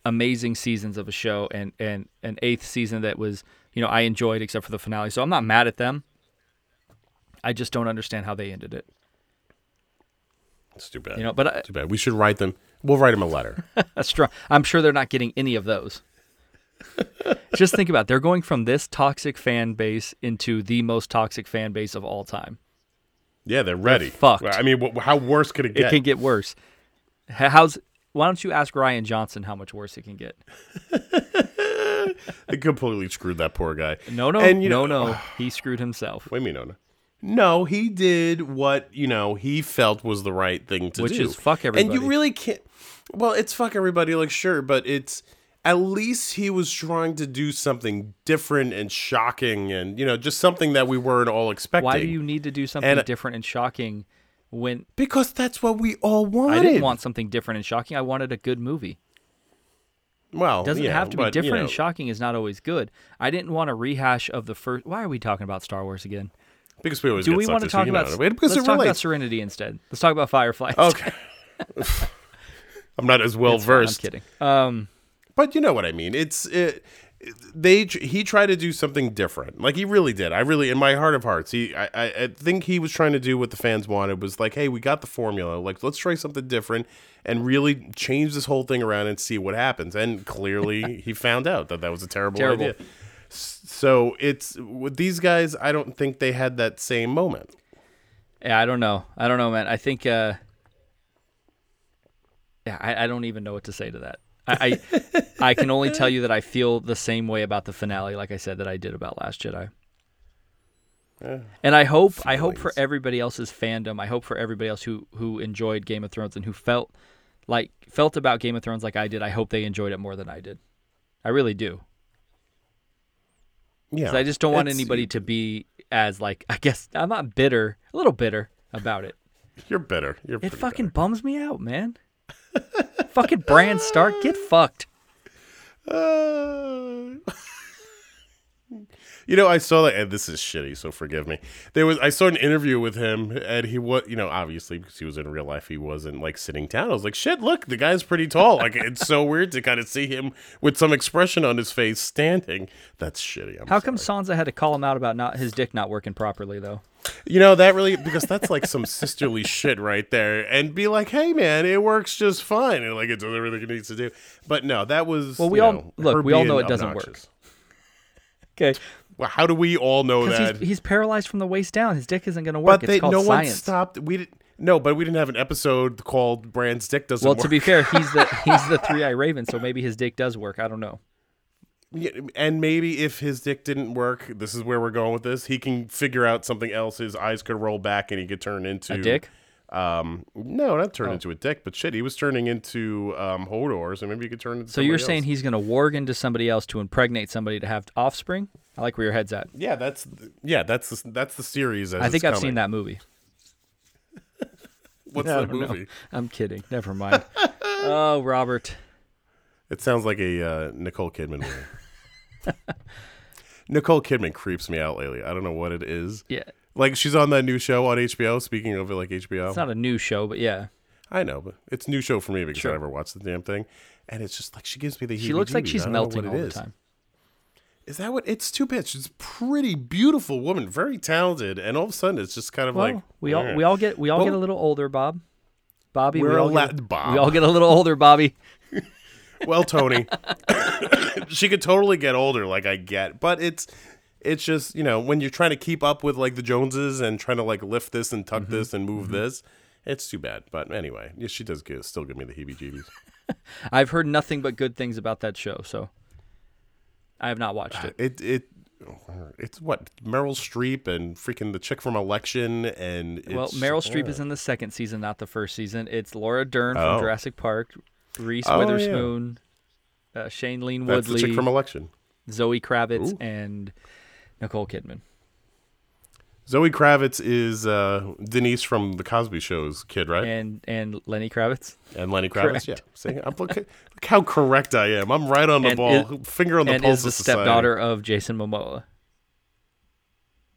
amazing seasons of a show, and and an eighth season that was, you know, I enjoyed except for the finale. So I'm not mad at them. I just don't understand how they ended it. It's too bad. You know, but I, too bad. We should write them. We'll write them a letter. That's true. I'm sure they're not getting any of those. Just think about it. they're going from this toxic fan base into the most toxic fan base of all time. Yeah, they're ready. fucked. I mean, how worse could it get? It can get worse. How's why don't you ask Rian Johnson how much worse it can get? They completely screwed that poor guy. No, no, And, no, know- no. He screwed himself. Wait a minute. No, no. No, he did what you know he felt was the right thing to Which do, Which is fuck everybody. And you really can't. Well, it's fuck everybody. Like sure, but it's at least he was trying to do something different and shocking, and you know just something that we weren't all expecting. Why do you need to do something And- different and shocking when Because that's what we all wanted. I didn't want something different and shocking. I wanted a good movie. Well, it Doesn't yeah, have to be but, you different and shocking is not always good. I didn't want a rehash of the first. Why are we talking about Star Wars again? Because we always Do we want to talk know, about? because let's it talk about. Serenity instead. Let's talk about Firefly. Okay. I'm not as well versed. fine, I'm kidding. Um, But you know what I mean. It's it, they he tried to do something different. Like he really did. I really, in my heart of hearts, he I, I think he was trying to do what the fans wanted. Was like, hey, we got the formula. Like, let's try something different and really change this whole thing around and see what happens. And clearly, he found out that that was a terrible, Terrible. idea. So it's with these guys. I don't think they had that same moment. yeah, I don't know. I don't know, man. I think. Uh, yeah, I, I don't even know what to say to that. I, I I can only tell you that I feel the same way about the finale, like I said that I did about Last Jedi. Eh, And I hope I hope for everybody else's fandom. I hope for everybody else who who enjoyed Game of Thrones and who felt like felt about Game of Thrones like I did. I hope they enjoyed it more than I did. I really do. yeah, I just don't want anybody to be as like I guess I'm not bitter, a little bitter about it. You're bitter. You're It fucking better. bums me out, man. Fucking Bran Stark, get fucked. Uh, You know, I saw that, and this is shitty, so forgive me. There was, I saw an interview with him, and he was, you know, obviously because he was in real life, he wasn't like sitting down. I was like, shit, look, the guy's pretty tall. Like, it's so weird to kind of see him with some expression on his face standing. That's shitty. I'm How come sorry. Sansa had to call him out about not his dick not working properly though? You know, that really, because that's like some sisterly shit right there, and be like, hey, man, it works just fine. And like, it does everything it needs to do. But no, that was, Well, we all- know, look, we all know it doesn't work. Okay, Well, how do we all know that? he's, he's paralyzed from the waist down. His dick isn't going to work. But they, no one stopped. We didn't. No, but we didn't have an episode called "Bran's Dick Doesn't Well, Work." to be fair, he's the he's the three eye raven, so maybe his dick does work. I don't know. Yeah, and maybe if his dick didn't work, this is where we're going with this. He can figure out something else. His eyes could roll back, and he could turn into A dick? Um, no, not Oh. into a dick, but shit, he was turning into um Hodor, so maybe he could turn into. So you're saying else. he's going to warg into somebody else to impregnate somebody to have offspring? I like where your head's at. Yeah, that's th- yeah, that's the, that's the series. As I think I've seen that movie. What's I that don't know. movie? I'm kidding. Never mind. oh, Robert. It sounds like a uh, Nicole Kidman movie. Nicole Kidman creeps me out lately. I don't know what it is. Yeah, Like she's on that new show on HBO. Speaking of like HBO, it's not a new show, but yeah, I know, but it's a new show for me because Sure. I never watched the damn thing, and it's just like she gives me the. she looks like she's I don't know melting all the is. time. Is that what? It's too. She's a pretty beautiful woman, very talented, and all of a sudden it's just kind of Well, like we all eh. we all get we all Well- get a little older, Bob. Bobby, We're we all, a get, Bob. we all get a little older, Bobby. Well, Tony, she could totally get older, like I get, but it's it's just you know when you're trying to keep up with like the Joneses and trying to like lift this and Mm-hmm. tuck this and move this, it's too bad. But anyway, yeah, she does give, still give me the heebie-jeebies. I've heard nothing but good things about that show, so I have not watched it. It it it's what Meryl Streep and freaking the chick from Election and it's, Well, Meryl Streep yeah. is in the second season, not the first season. It's Laura Dern from Oh. Jurassic Park, Reese Oh, yeah. Witherspoon, uh, Shailene That's the chick from Election. Zoe Kravitz, Ooh. and Nicole Kidman. Zoe Kravitz is uh, Denise from the Cosby Show's kid, right? and and Lenny Kravitz, And Lenny Kravitz, Correct. yeah. See, I'm, look, look how correct I am. I'm right on the And ball. is- Finger on the and pulse is the society. stepdaughter of Jason Momoa.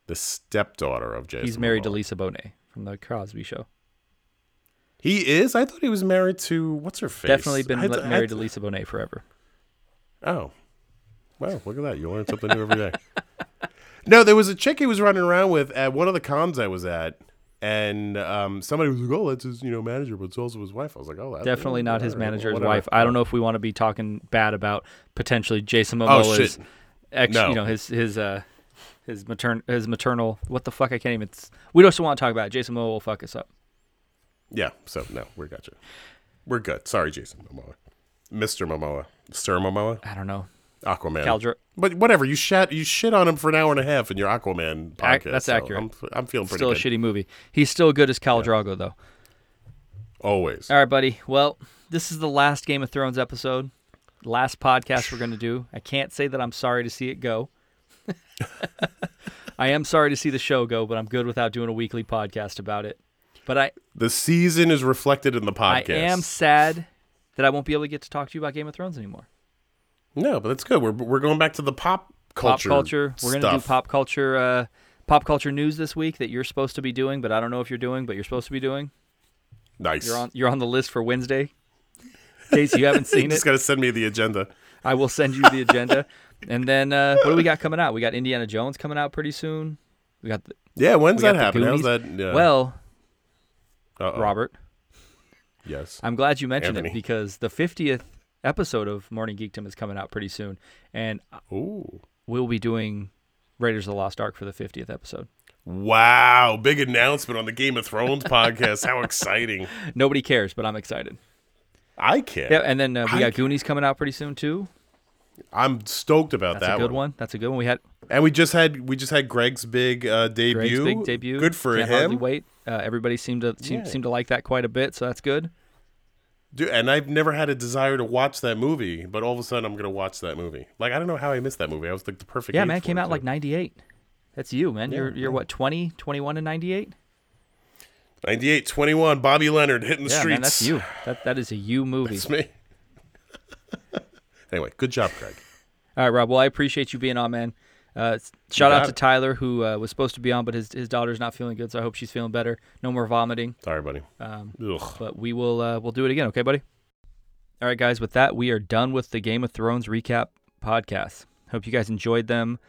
The stepdaughter of Jason. He's married to Lisa Bonet from the Cosby Show. He is. I thought he was married to what's her face. Definitely been I- le- I- married to Lisa Bonet forever. Oh, well, look at that. You learn something new every day. no, there was a chick he was running around with at one of the cons I was at, and um, somebody was like, "Oh, that's his, you know, manager, but it's also his wife." I was like, "Oh, Definitely not his manager's whatever." wife. I don't know if we want to be talking bad about potentially Jason Oh Momoa's shit! ex, No. you know, his his uh his matern his maternal what the fuck I can't even we don't want to talk about it. Jason Momoa will fuck us up. Yeah. So no, we're gotcha. We're good. Sorry, Jason Momoa, Mister Momoa, Sir Momoa, I don't know. Aquaman. Caldra- But whatever, you shat you shit on him for an hour and a half in your Aquaman podcast. That's so accurate. I'm, I'm feeling pretty Still a shitty movie. He's still good as Khal Drogo though. Always. All right, buddy. Well, this is the last Game of Thrones episode. Last podcast we're going to do. I can't say that I'm sorry to see it go. I am sorry to see the show go, but I'm good without doing a weekly podcast about it. But I, The season is reflected in the podcast. I am sad that I won't be able to get to talk to you about Game of Thrones anymore. No, but that's good. We're we're going back to the pop culture. pop culture. We're going to do pop culture, uh, pop culture news this week that you're supposed to be doing, but I don't know if you're doing, but you're supposed to be doing. Nice. You're on. You're on the list for Wednesday. In case you haven't you seen just it, got to send me the agenda. I will send you the agenda. And then uh, what do we got coming out? We got Indiana Jones coming out pretty soon. We got the, Yeah, when's that the happen? How's that? Yeah. well, Uh-oh. Robert. Yes. I'm glad you mentioned Anthony. it because the 50th episode of Morning Geekdom is coming out pretty soon, and Ooh. we'll be doing Raiders of the Lost Ark for the 50th episode. Wow! Big announcement on the Game of Thrones podcast. How exciting! Nobody cares, but I'm excited. I can't. Yeah, and then uh, we I got ca- Goonies coming out pretty soon too. I'm stoked about That's that That's a good one. That's a good one. We had And we just had we just had Greg's big uh, debut. Greg's big debut. Good for Can't hardly him. wait. Uh, everybody seemed to seem, Yeah. seemed to like that quite a bit, so that's good. Dude, and I've never had a desire to watch that movie, but all of a sudden I'm gonna watch that movie. Like I don't know how I missed that movie. I was like the perfect. Yeah, man, it came out too. like 98. That's you, man. you're you're yeah. what 20, 21 and 98? 98, 21, Bobby Leonard hitting the Yeah, streets. man, that's you. That that is a you movie. That's me. anyway, good job, Craig. All right, Rob. Well, I appreciate you being on, man. Uh, shout out to. Tyler, who uh, was supposed to be on, but his, his daughter's not feeling good, so I hope she's feeling better. No more vomiting. Sorry, buddy. Um, but we will uh, we'll do it again, okay, buddy? All right, guys. With that, we are done with the Game of Thrones recap podcast. Hope you guys enjoyed them.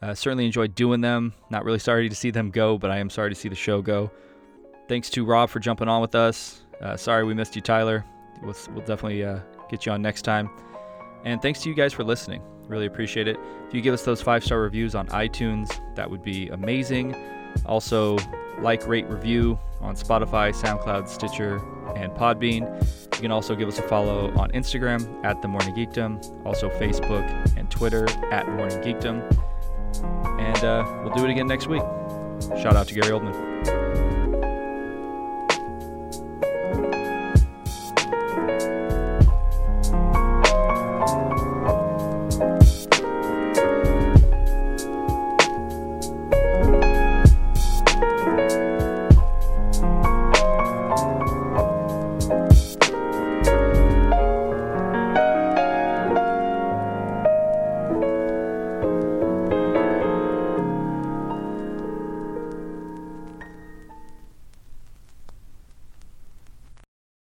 Uh, certainly enjoyed doing them. Not really sorry to see them go, but I am sorry to see the show go. Thanks to Rob for jumping on with us. Uh, sorry we missed you, Tyler. We'll, we'll definitely uh, get you on next time. And thanks to you guys for listening. Really appreciate it. If you give us those five star reviews on iTunes, that would be amazing. Also, like, rate, review on Spotify, SoundCloud, Stitcher, and Podbean. You can also give us a follow on Instagram at The Morning Geekdom, also Facebook and Twitter at Morning Geekdom. And uh, we'll do it again next week. Shout out to Gary Oldman.